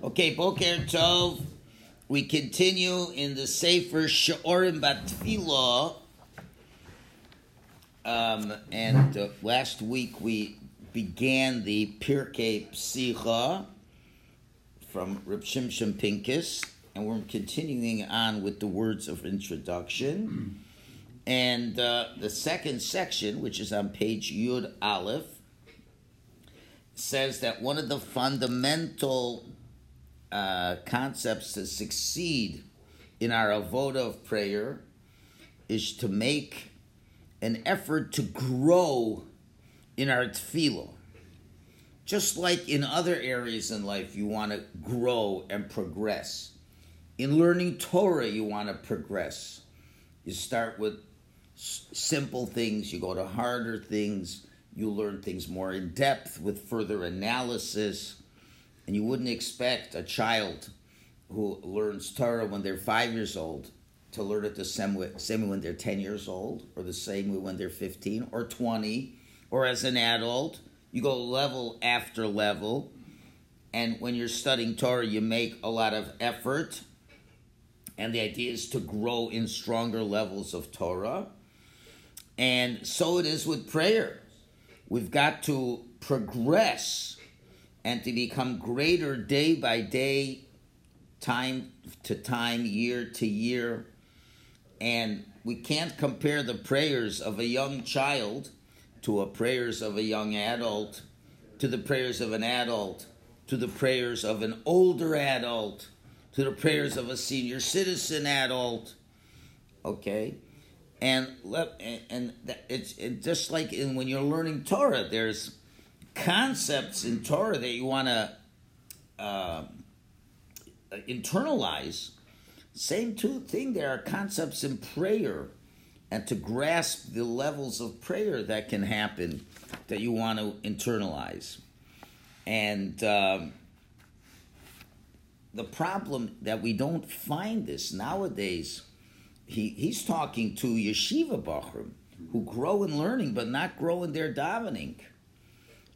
Okay, Boker Tov. We continue in the Sefer Sha'orim Batfilah. Um, and uh, last week we began the Pirkei Psicha from Reb Shimshon Pincus, and we're continuing on with the words of introduction. And uh, the second section, which is on page Yud Aleph, says that one of the fundamental uh, concepts to succeed in our avoda of prayer is to make an effort to grow in our tefillah. Just like in other areas in life, you want to grow and progress. In learning Torah, you want to progress. You start with s- simple things, you go to harder things, you learn things more in depth with further analysis. And you wouldn't expect a child who learns Torah when they're five years old to learn it the same way, same way when they're 10 years old, or the same way when they're 15 or 20, or as an adult. You go level after level. And when you're studying Torah, you make a lot of effort. And the idea is to grow in stronger levels of Torah. And so it is with prayer. We've got to progress and to become greater day by day, time to time, year to year. And we can't compare the prayers of a young child to the prayers of a young adult, to the prayers of an adult, to the prayers of an older adult, to the prayers of a senior citizen adult. Okay? And and it's just like in when you're learning Torah, there's concepts in Torah that you want to uh, internalize. Same two thing. There are concepts in prayer, and to grasp the levels of prayer that can happen that you want to internalize. And um, the problem that we don't find this nowadays. He he's talking to yeshiva bachrim who grow in learning but not grow in their davening.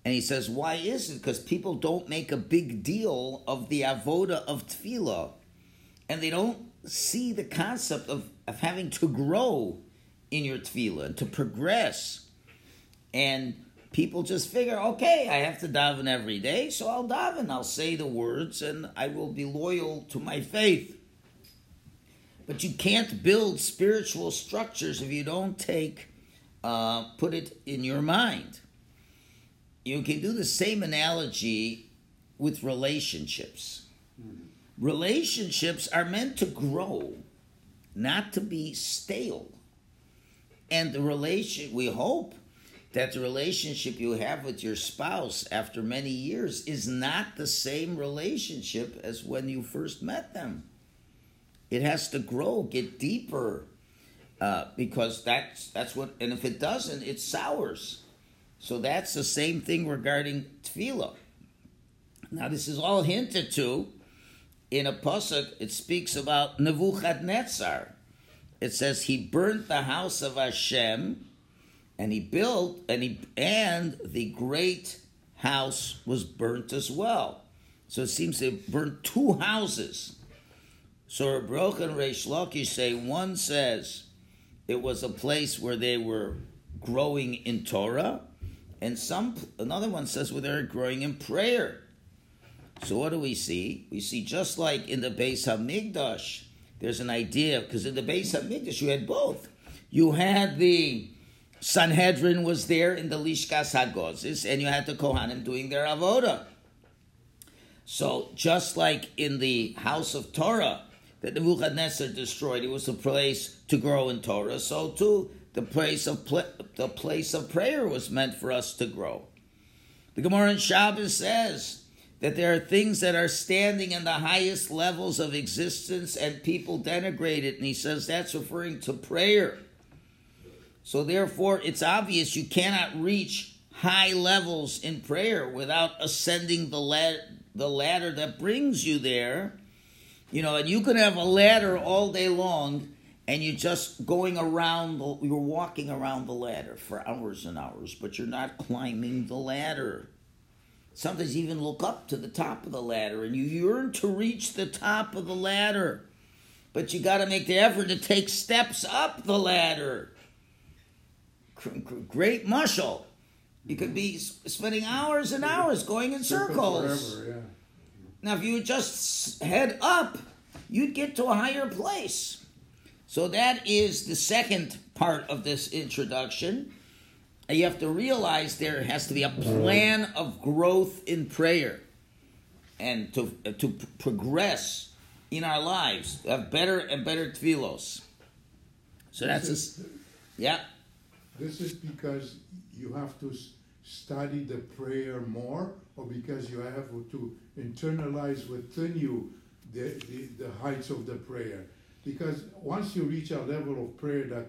And he says, why is it? Because people don't make a big deal of the avoda of tefillah. And they don't see the concept of, of having to grow in your tefillah and to progress. And people just figure, okay, I have to daven every day, so I'll daven. I'll say the words and I will be loyal to my faith. But you can't build spiritual structures if you don't take, uh, put it in your mind you can do the same analogy with relationships. Relationships are meant to grow, not to be stale. And the relation, we hope that the relationship you have with your spouse after many years is not the same relationship as when you first met them. It has to grow, get deeper, uh, because that's that's what. And if it doesn't, it sours. So that's the same thing regarding tefillah. Now, this is all hinted to in a pasuk. It speaks about Nebuchadnezzar. It says he burnt the house of Hashem, and he built, and he and the great house was burnt as well. So it seems they burnt two houses. So Baruch and Reish Lakish say one says it was a place where they were growing in Torah, and some another one says where they're growing in prayer. So what do we see? We see just like in the Beis Hamikdash, there's an idea because in the Beis Hamikdash you had both. You had the Sanhedrin was there in the Lishkas Hagozis, and you had the Kohanim doing their avoda. So just like in the house of Torah that Nebuchadnezzar destroyed, it was a place to grow in Torah. So too the place of pl- the place of prayer was meant for us to grow. The Gemara in Shabbos says that there are things that are standing in the highest levels of existence and people denigrate it, and he says that's referring to prayer. So therefore, it's obvious you cannot reach high levels in prayer without ascending the the ladder that brings you there. You know, and you can have a ladder all day long and you're just going around the, you're walking around the ladder for hours and hours but you're not climbing the ladder Sometimes you even look up to the top of the ladder and you yearn to reach the top of the ladder. But you got to make the effort to take steps up the ladder. Great mashal. You could be spending hours and hours going in circles. Now, if you would just head up, you'd get to a higher place. So that is the second part of this introduction. You have to realize there has to be a plan of growth in prayer and to, uh, to progress in our lives, have better and better tefillos. So that's this is, yeah. This is because you have to study the prayer more, or because you have to internalize within you the, the, the heights of the prayer. Because once you reach a level of prayer that,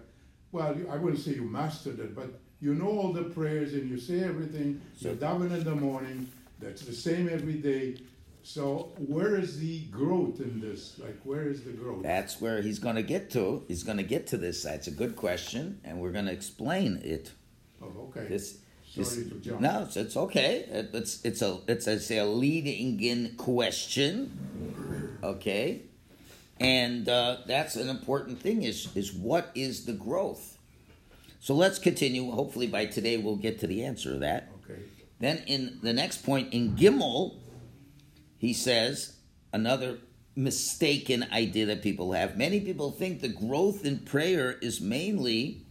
well, I wouldn't say you mastered it, but you know all the prayers and you say everything, you're daven in the morning, that's the same every day. So where is the growth in this? Like where is the growth? That's where he's going to get to. He's going to get to this. That's a good question, and we're going to explain it. Oh, okay. This, Sorry to jump. No, it's, it's okay. It, it's it's a it's a, a leading in question. Okay, and uh, that's an important thing. Is is what is the growth? So let's continue. Hopefully by today we'll get to the answer of that. Okay. Then in the next point in Gimel, he says another mistaken idea that people have. Many people think the growth in prayer is mainly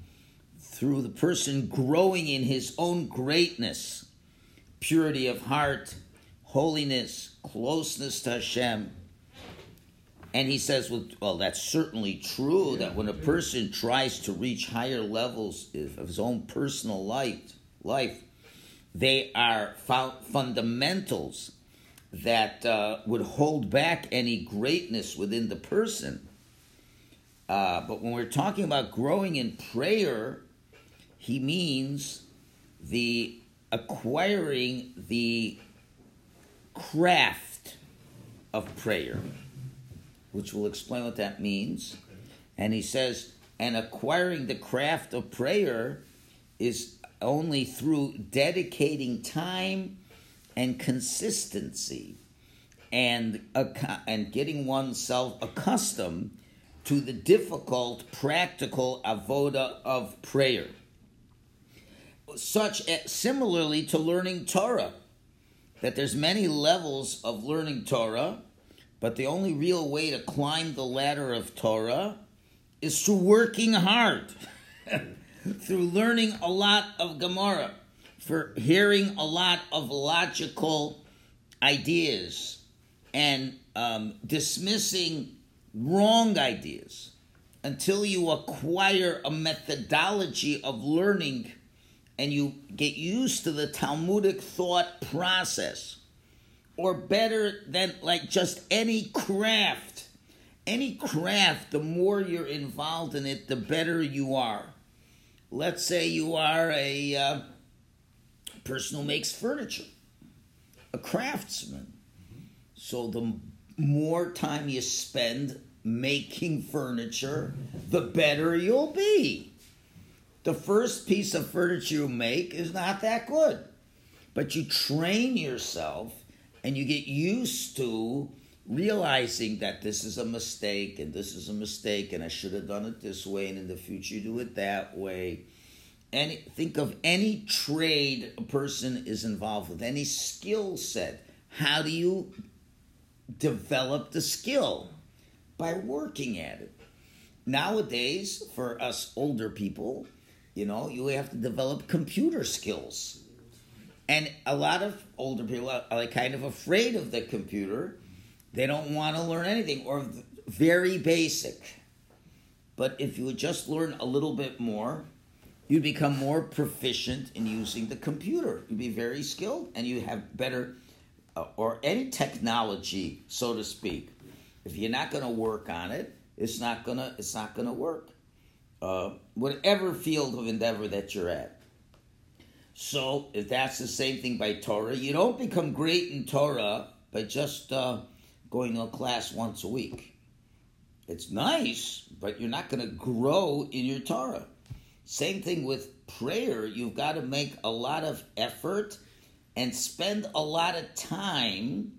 through the person growing in his own greatness, purity of heart, holiness, closeness to Hashem. And he says, well, well that's certainly true that when a person tries to reach higher levels of his own personal life, life they are fundamentals that uh, would hold back any greatness within the person. Uh, but when we're talking about growing in prayer, he means the acquiring the craft of prayer, which will explain what that means. And he says, and acquiring the craft of prayer is only through dedicating time and consistency and and getting oneself accustomed to the difficult practical avoda of prayer such eh, similarly to learning Torah, that there's many levels of learning Torah, but the only real way to climb the ladder of Torah is through working hard, through learning a lot of Gemara, for hearing a lot of logical ideas, and um, dismissing wrong ideas until you acquire a methodology of learning and you get used to the Talmudic thought process, or better than like just any craft, any craft, the more you're involved in it, the better you are. Let's say you are a uh, person who makes furniture, a craftsman. So the more time you spend making furniture, the better you'll be the first piece of furniture you make is not that good. But you train yourself and you get used to realizing that this is a mistake and this is a mistake and I should have done it this way and in the future do it that way. And think of any trade a person is involved with, any skill set. How do you develop the skill? By working at it. Nowadays, for us older people, you know, you have to develop computer skills. And a lot of older people are like kind of afraid of the computer. They don't want to learn anything or very basic. But if you would just learn a little bit more, you'd become more proficient in using the computer. You'd be very skilled and you have better, uh, or any technology, so to speak. If you're not going to work on it, it's not gonna it's not gonna work uh, whatever field of endeavor that you're at. So, if that's the same thing by Torah, you don't become great in Torah by just uh, going to a class once a week. It's nice, but you're not going to grow in your Torah. Same thing with prayer. You've got to make a lot of effort and spend a lot of time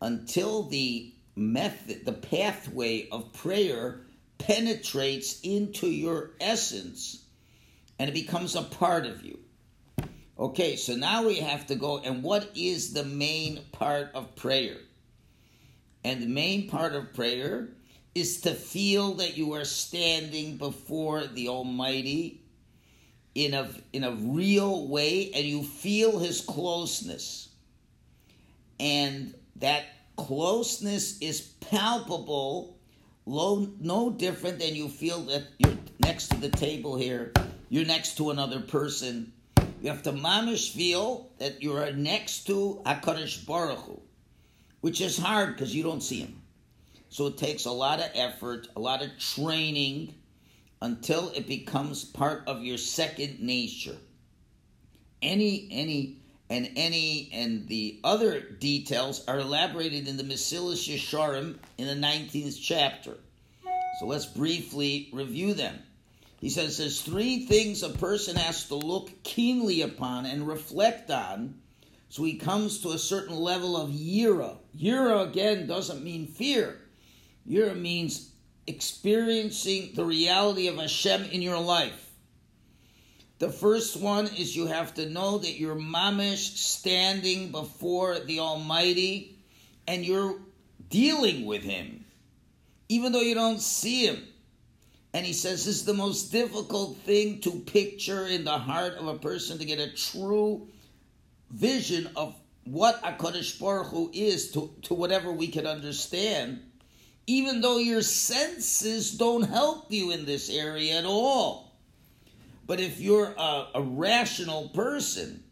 until the method, the pathway of prayer penetrates into your essence and it becomes a part of you. Okay, so now we have to go and what is the main part of prayer? And the main part of prayer is to feel that you are standing before the Almighty in a in a real way and you feel his closeness. And that closeness is palpable, low, no different than you feel that you're next to the table here, you're next to another person. You have to mamish feel that you are next to HaKadosh Baruch Hu, which is hard because you don't see him. So it takes a lot of effort, a lot of training until it becomes part of your second nature. Any, any, and any, and the other details are elaborated in the Mesilas Yesharim in the 19th chapter. So let's briefly review them. He says there's three things a person has to look keenly upon and reflect on so he comes to a certain level of yira. Yira, again, doesn't mean fear. Yira means experiencing the reality of Hashem in your life. The first one is you have to know that you're mamish standing before the Almighty and you're dealing with Him, even though you don't see Him. And he says it's the most difficult thing to picture in the heart of a person to get a true vision of what HaKadosh Baruch Hu is to, to whatever we can understand even though your senses don't help you in this area at all. But if you're a, a, rational person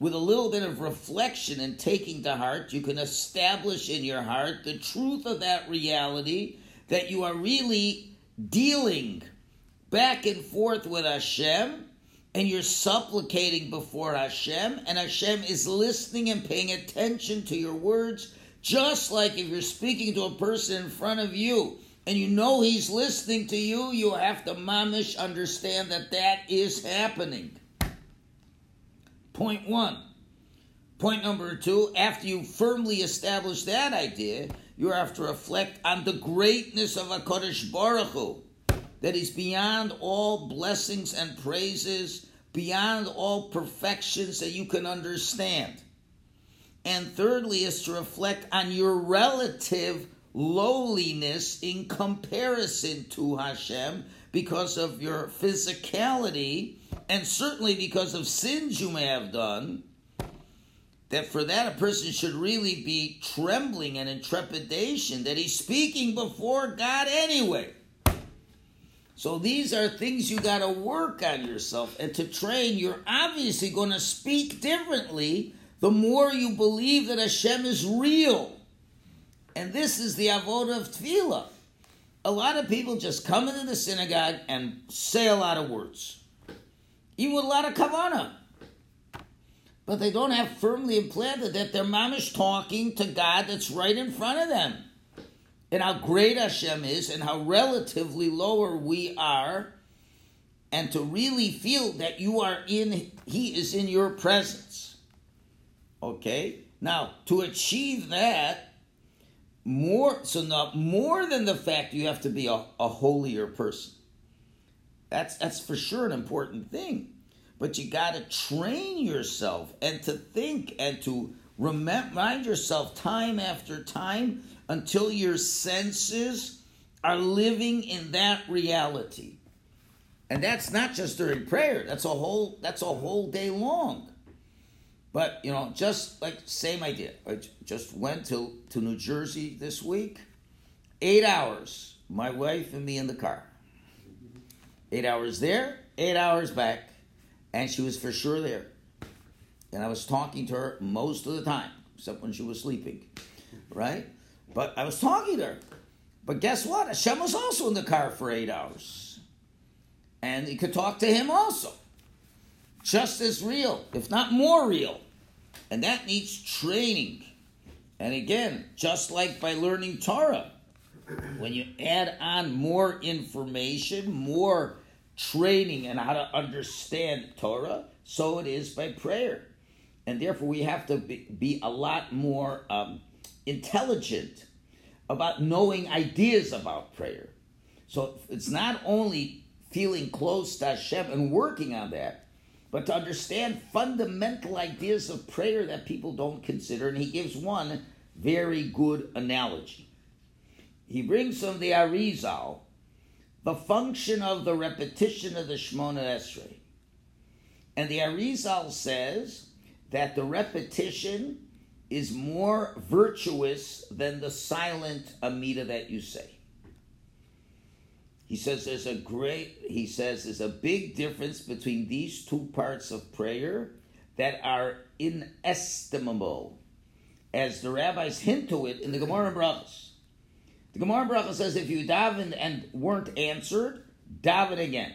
with a little bit of reflection and taking to heart, you can establish in your heart the truth of that reality that you are really dealing back and forth with Hashem and you're supplicating before Hashem, and Hashem is listening and paying attention to your words just like if you're speaking to a person in front of you and you know he's listening to you, you have to mamish understand that that is happening. Point one. Point number two, after you firmly establish that idea, you have to reflect on the greatness of HaKadosh Baruch Hu, that is beyond all blessings and praises, beyond all perfections that you can understand. And thirdly, is to reflect on your relative lowliness in comparison to Hashem because of your physicality and certainly because of sins you may have done. That for that a person should really be trembling and in trepidation that he's speaking before God anyway. So these are things you got to work on yourself and to train. You're obviously going to speak differently the more you believe that Hashem is real. And this is the avodah of tefillah. A lot of people just come into the synagogue and say a lot of words, even with a lot of kavanah. But they don't have firmly implanted that they're mamish talking to God that's right in front of them. And how great Hashem is and how relatively lower we are. And to really feel that you are in, He is in your presence. Okay? Now, to achieve that, more so not more than the fact you have to be a, a holier person. That's that's for sure an important thing. But you gotta train yourself and to think and to remind yourself time after time until your senses are living in that reality. And that's not just during prayer, that's a whole that's a whole day long. But you know, just like same idea. I just went to to New Jersey this week. Eight hours. My wife and me in the car. Eight hours there, eight hours back, and she was for sure there. And I was talking to her most of the time, except when she was sleeping, right? But I was talking to her. But guess what? Hashem was also in the car for eight hours, and you could talk to him also just as real, if not more real. And that needs training. And again, just like by learning Torah, when you add on more information, more training and how to understand Torah, so it is by prayer. and therefore we have to be, be a lot more um, intelligent about knowing ideas about prayer. So it's not only feeling close to Hashem and working on that, but to understand fundamental ideas of prayer that people don't consider. And he gives one very good analogy. He brings from the Arizal the function of the repetition of the Shemona Esrei. And the Arizal says that the repetition is more virtuous than the silent Amida that you say. He says there's a great, he says there's a big difference between these two parts of prayer that are inestimable. As the rabbis hint to it in the Gemara and Brachas. The Gemara Brachas says if you daven and weren't answered, daven again.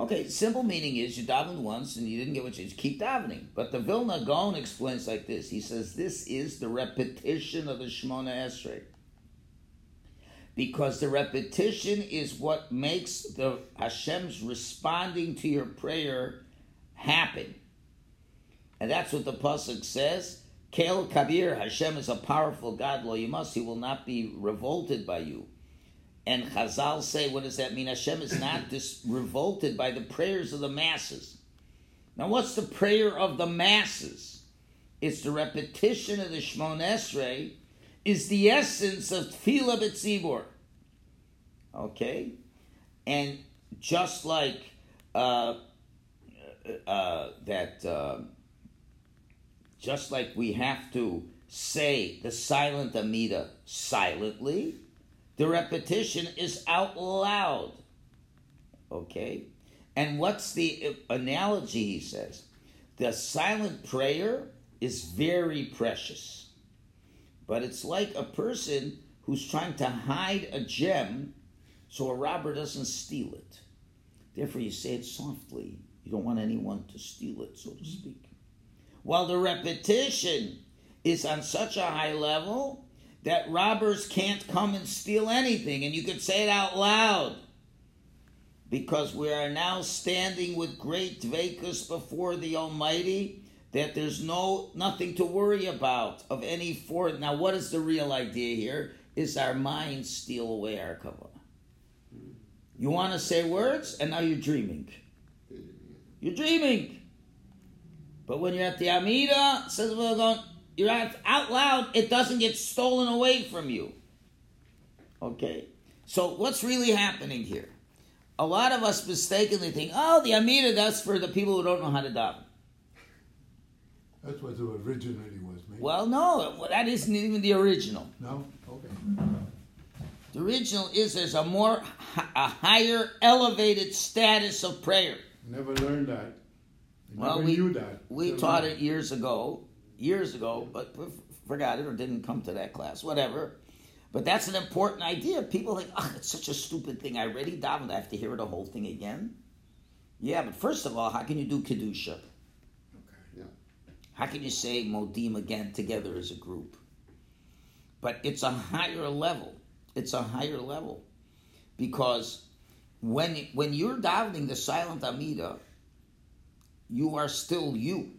Okay, simple meaning is you davened once and you didn't get what you keep davening. But the Vilna Gaon explains like this. He says this is the repetition of the Shemona Esrei because the repetition is what makes the Hashem's responding to your prayer happen. And that's what the Pasuk says. Kel Kabir, Hashem is a powerful God, lo yimas. he will not be revolted by you. And Chazal say, what does that mean? Hashem is not dis- revolted by the prayers of the masses. Now, what's the prayer of the masses? It's the repetition of the Shmon Esrei is the essence of Tefillah B'tzibor. Okay? And just like uh, uh, that, uh, just like we have to say the silent Amida silently, the repetition is out loud. Okay? And what's the analogy he says? The silent prayer is very precious. But it's like a person who's trying to hide a gem so a robber doesn't steal it. Therefore, you say it softly. You don't want anyone to steal it, so to speak. While the repetition is on such a high level that robbers can't come and steal anything, and you could say it out loud. Because we are now standing with great dvekus before the Almighty, that there's no nothing to worry about of any for now what is the real idea here? Is our minds steal away our kavod you want to say words and now you're dreaming. You're dreaming but when you're at the amida says you're out, out loud it doesn't get stolen away from you okay so what's really happening here a lot of us mistakenly think oh the amida that's for the people who don't know how to daven that's what it originally was. Maybe. Well, no, that isn't even the original. No, okay. The original is there's a more a higher elevated status of prayer. Never learned that. I well, never we knew that. we Till taught now. it years ago, years ago, but forgot it or didn't come to that class, whatever. But that's an important idea. People think, oh, it's such a stupid thing. I already davened. I have to hear the whole thing again. Yeah, but first of all, how can you do kedusha? Okay. Yeah. How can you say Modim again together as a group? But it's a higher level. It's a higher level. Because when, when you're davening the silent Amida, you are still you.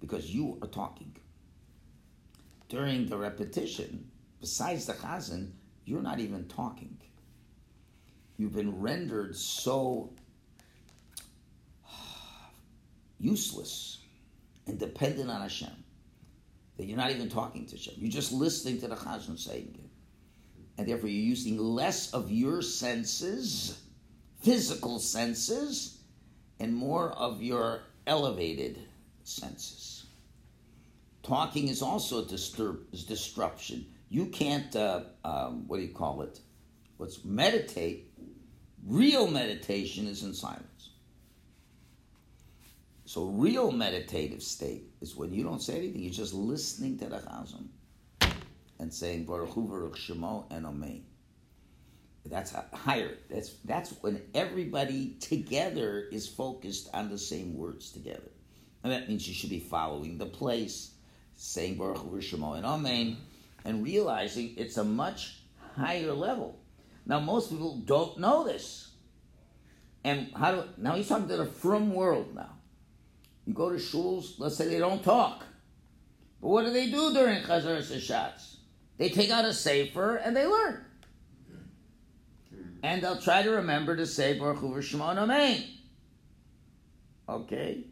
Because you are talking. During the repetition, besides the chazan, you're not even talking. You've been rendered so useless and dependent on Hashem that you're not even talking to Hashem. You're just listening to the Chazan saying it. And therefore, you're using less of your senses, physical senses, and more of your elevated senses. Talking is also a disturb, is disruption. You can't, uh, um, what do you call it? What's meditate? Real meditation is in silence. So real meditative state is when you don't say anything, you're just listening to the Chazan and saying Baruch Hu Baruch Shemo and Amen. That's higher. That's that's when everybody together is focused on the same words together, and that means you should be following the place, saying Baruch Hu Shemo and Amen, and realizing it's a much higher level. Now most people don't know this, and how do now he's talking to the from world now You go to shuls, let's say they don't talk. But what do they do during Chazaras Hashatz? They take out a sefer and they learn. And they'll try to remember to say Baruch Hu Shemon Amen. Okay?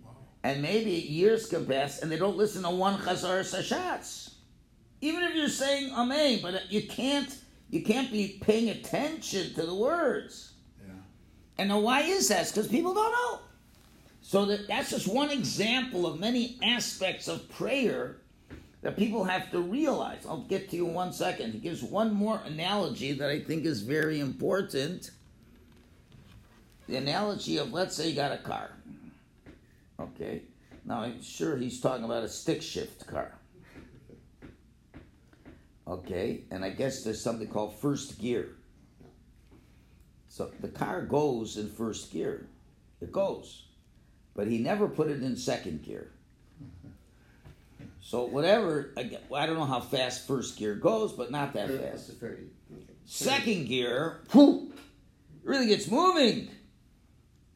And maybe years can pass and they don't listen to one Chazaras Hashatz. Even if you're saying Amen, but you can't you can't be paying attention to the words. Yeah. And now why is that? Because people don't know. So that, that's just one example of many aspects of prayer that people have to realize. I'll get to you in one second. He gives one more analogy that I think is very important. The analogy of let's say you got a car. Okay. Now I'm sure he's talking about a stick shift car. Okay, and I guess there's something called first gear. So the car goes in first gear. It goes. But he never put it in second gear. So whatever, I get- well, I don't know how fast first gear goes, but not that fast. that's thirty. Okay. Second gear, it really gets moving.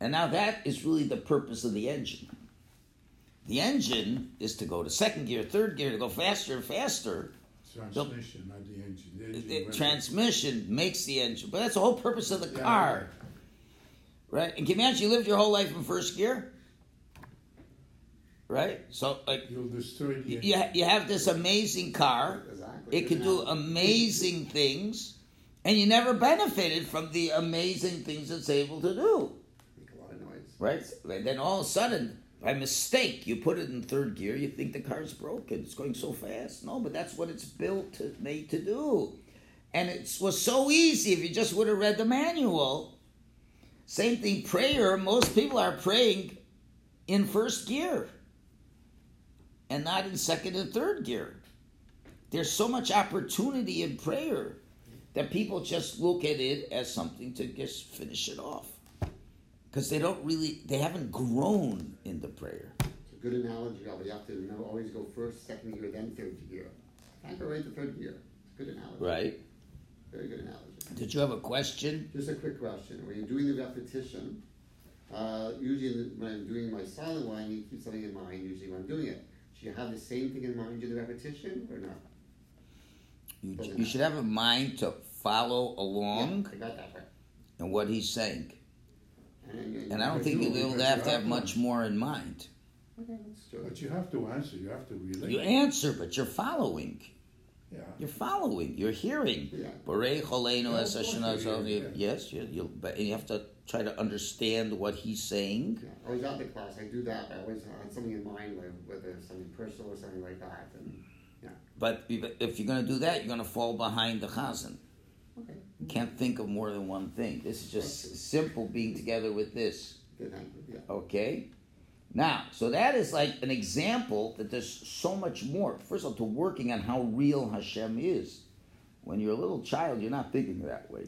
And now that is really the purpose of the engine. The engine is to go to second gear, third gear, to go faster and faster. Transmission, not the engine. The engine went- transmission makes the engine, but that's the whole purpose of the Yeah, car, right? And can you imagine you lived your whole life in first gear, right? So like You'll destroy the you, ha- you have this amazing car, Exactly. it can do amazing things, and you never benefited from the amazing things it's able to do, Make a lot of noise. right? And then all of a sudden, by mistake, you put it in third gear, you think the car's broken. It's going so fast. No, but that's what it's built to made to do. And it was so easy if you just would have read the manual. Same thing, prayer. Most people are praying in first gear and not in second and third gear. There's so much opportunity in prayer that people just look at it as something to just finish it off. Because they don't really, they haven't grown in the prayer. It's a good analogy. You have to always go first, second gear, then third gear. Can't go right to third gear. It's a good analogy. Right? Very good analogy. Did you have a question? Just a quick question. When you're doing the repetition, uh, usually when I'm doing my silent one, I need to keep something in mind usually when I'm doing it. Should you have the same thing in mind during the repetition or not? You, you should have a mind to follow along Yeah, I got that right. in what he's saying. And, And I don't think you- you'll but have to have have much more in mind. Okay. But you have to answer. You have to relate. You answer, but you're following. yeah. You're following. You're hearing. Yeah. Borei choleinu Yeah, es of course Hashanah you hear, Zov. yeah. Yes, you, you'll, but you have to try to understand what he's saying. Yeah, I was out the class. I do that. I always had something in mind, like whether it's something personal or something like that. And yeah. But if you're going to do that, you're going to fall behind the chazan. okay, You can't think of more than one thing. This is just simple being together with this. good. Thank you. Yeah. Okay? Now, so that is like an example that there's so much more. First of all, to working on how real Hashem is. When you're a little child, you're not thinking that way.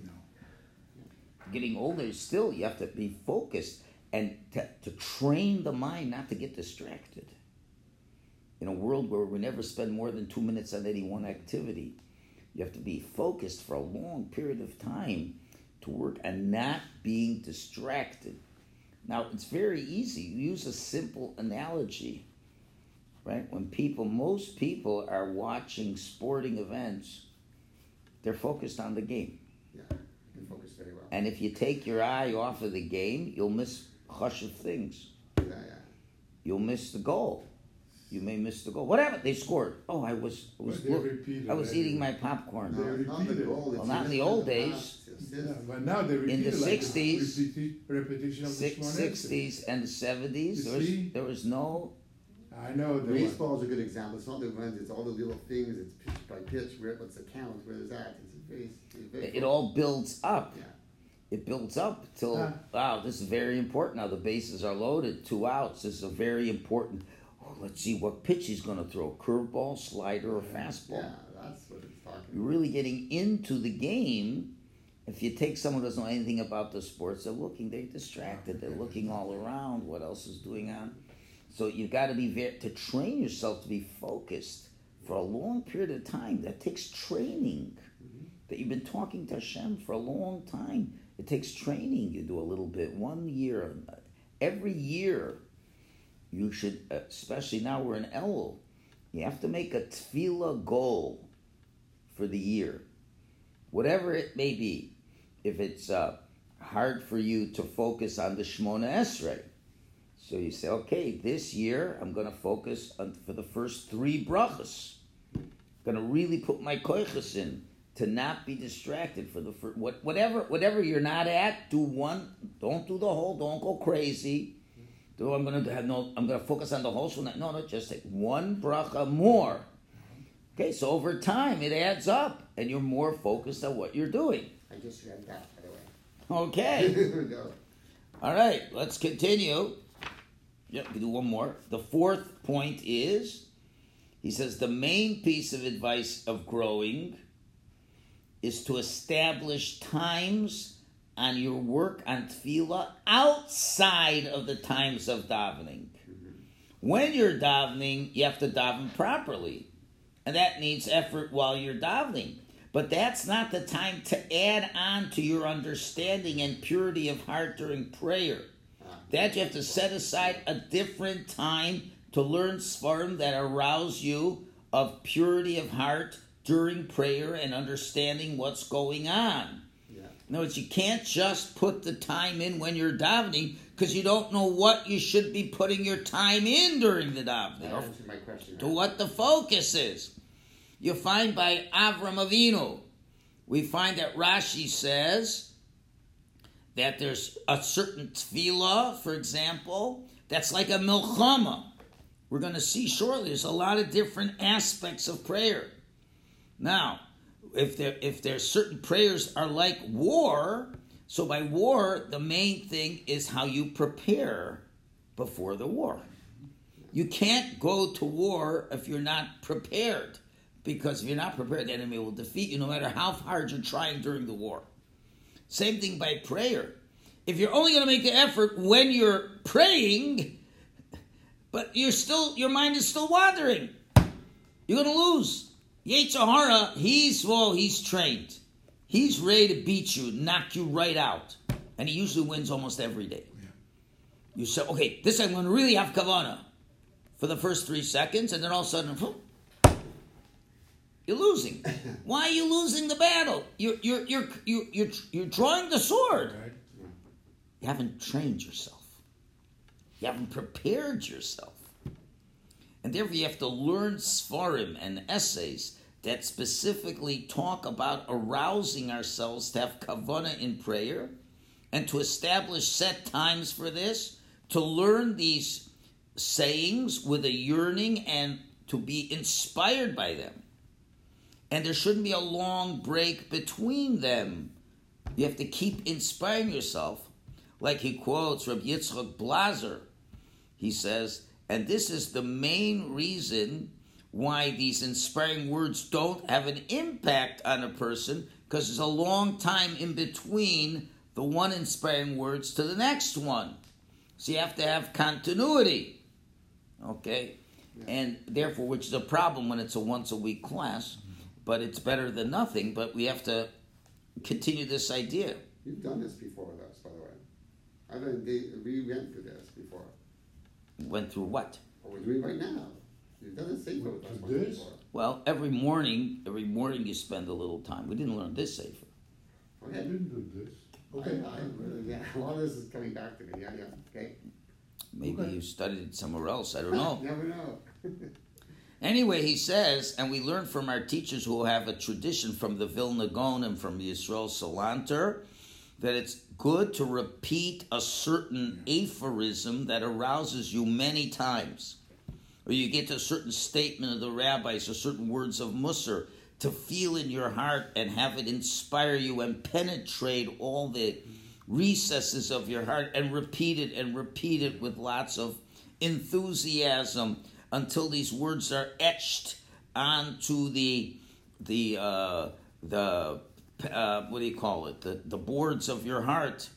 Getting older, still, you have to be focused and to, to train the mind not to get distracted. In a world where we never spend more than two minutes on any one activity, you have to be focused for a long period of time to work and not being distracted. Now, it's very easy. You use a simple analogy, right? When people, most people are watching sporting events, they're focused on the game. Yeah. You can focus very well. And if you take your eye off of the game, you'll miss hush of things. Yeah, yeah. You'll miss the goal. You may miss the goal. Whatever they scored. Oh, I was, I was, look, I was eating my popcorn. They No, it's not the goal. Well, not in the old the days. past. It's Yeah, but now they repeat the it like 60s, repeti- repetition of the Six, Shmoneh 60s and 70s, there was, there was no I know the. Baseball is a good example. It's not the runs. It's all the little things. It's pitch by pitch. Where what's the count? Where is that? It's very. It's very it all builds up. Yeah. It builds up till Ah. wow, this is very important. Now the bases are loaded, two outs. This is a very important. Oh, let's see what pitch he's going to throw: curveball, slider, or fastball. Yeah, that's what it's talking. You're really getting into the game. If you take someone who doesn't know anything about the sports, they're looking, they're distracted. They're looking all around. What else is doing on? So you've got to be very to train yourself to be focused for a long period of time. That takes training. That you've been talking to Hashem for a long time. It takes training. You do a little bit one year, every year. you should, especially now we're in Elul, you have to make a tefillah goal for the year, whatever it may be. If it's uh, hard for you to focus on the Shemona Esrei, so you say, okay, this year I'm going to focus on for the first three brachas. Going to really put my koiches in to not be distracted for the first, what, whatever whatever you're not at. Do one. Don't do the whole. Don't go crazy. Do I'm going to have no. I'm going to focus on the whole. So no, no, just take one bracha more. Okay, so over time it adds up, and you're more focused on what you're doing. I just read that, by the way. Okay. go. All right, let's continue. Yep, we do one more. The fourth point is he says the main piece of advice of growing is to establish times on your work on tefillah outside of the times of davening. Mm-hmm. When you're davening, you have to daven properly, and that needs effort while you're davening. But that's not the time to add on to your understanding and purity of heart during prayer. That you have to set aside a different time to learn svarim that arouse you of purity of heart during prayer and understanding what's going on. Yeah. In other words, you can't just put the time in when you're davening because you don't know what you should be putting your time in during the davening That or answered my question. to right? what the focus is. You find by Avram Avinu, we find that Rashi says that there's a certain tefillah, for example, that's like a milchama. We're going to see shortly. There's a lot of different aspects of prayer. Now, if there if there's certain prayers are like war, so by war the main thing is how you prepare before the war. You can't go to war if you're not prepared, because if you're not prepared, the enemy will defeat you no matter how hard you're trying during the war. Same thing by prayer. If you're only going to make the effort when you're praying, but you're still your mind is still wandering, you're going to lose. Yetzer hara, he's well, he's trained. He's ready to beat you, knock you right out, and he usually wins almost every day. You say, okay, this I'm going to really have kavana for the first three seconds, and then all of a sudden, you're losing. Why are you losing the battle? You're you're you're you're you're, you're drawing the sword. Right? You haven't trained yourself. You haven't prepared yourself. And therefore, you have to learn svarim and essays that specifically talk about arousing ourselves to have kavana in prayer and to establish set times for this, to learn these sayings with a yearning and to be inspired by them. And there shouldn't be a long break between them. You have to keep inspiring yourself. Like he quotes Rabbi Yitzchak Blazer. He says, and this is the main reason why these inspiring words don't have an impact on a person, because there's a long time in between the one inspiring words to the next one. So you have to have continuity. Okay? And therefore, which is a problem when it's a once a week class, but it's better than nothing, but we have to continue this idea. You've done this before with us, by the way. I mean, we went through this before. Went through what? What we're doing right now. It doesn't say same with us With this? Well, every morning, every morning you spend a little time. We didn't learn this sefer. I Okay. didn't do this. Okay. I, really- yeah, a lot of this is coming back to me. Yeah, yeah. Okay. Maybe Okay. you studied it somewhere else. I don't know. Never know. Anyway, he says, and we learn from our teachers who have a tradition from the Vilna Gaon and from Yisrael Salanter that it's good to repeat a certain aphorism that arouses you many times. Or you get to a certain statement of the rabbis or certain words of Musar to feel in your heart and have it inspire you and penetrate all the recesses of your heart and repeat it and repeat it with lots of enthusiasm until these words are etched onto the the uh, the uh, what do you call it? The the boards of your heart.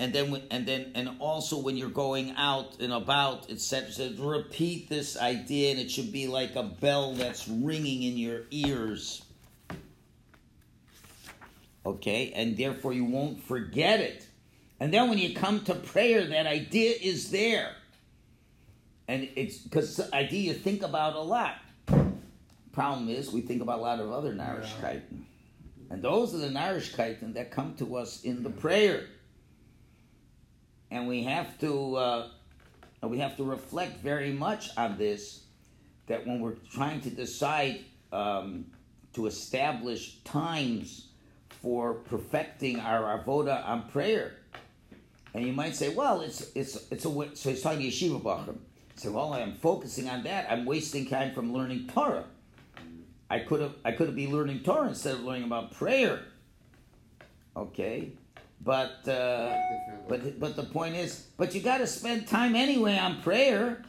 And then and then and also when you're going out and about it says says repeat this idea and it should be like a bell that's ringing in your ears. Okay? And therefore you won't forget it. And then when you come to prayer that idea is there. And it's because an idea you think about a lot. Problem is, we think about a lot of other Narishkeiten. And those are the Narishkeiten that come to us in the prayer. And we have to uh, we have to reflect very much on this that when we're trying to decide um, to establish times for perfecting our avoda on prayer, and you might say, well, it's it's it's a so he's talking yeshiva bachram. So well, I'm focusing on that. I'm wasting time from learning Torah. I could have I could have been learning Torah instead of learning about prayer. Okay, but uh, but but the point is, but you got to spend time anyway on prayer.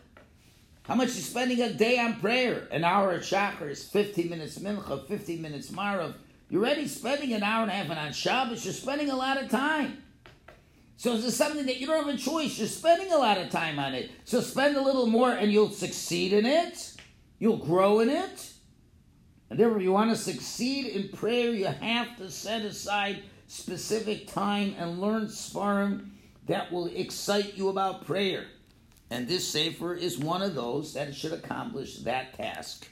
How much you spending a day on prayer? An hour at Shacharis 15 minutes Mincha, 15 minutes Maariv. You're already spending an hour and a half, and on Shabbos you're spending a lot of time. So is this something that you don't have a choice? You're spending a lot of time on it. So spend a little more, and you'll succeed in it. You'll grow in it. And therefore, if you want to succeed in prayer, you have to set aside specific time and learn Sfarim that will excite you about prayer. And this Sefer is one of those that should accomplish that task.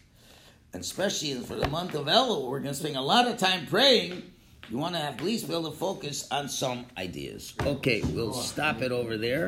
And especially for the month of Elul, we're going to spend a lot of time praying. You want to at least be able to focus on some ideas. Okay, we'll stop it over there.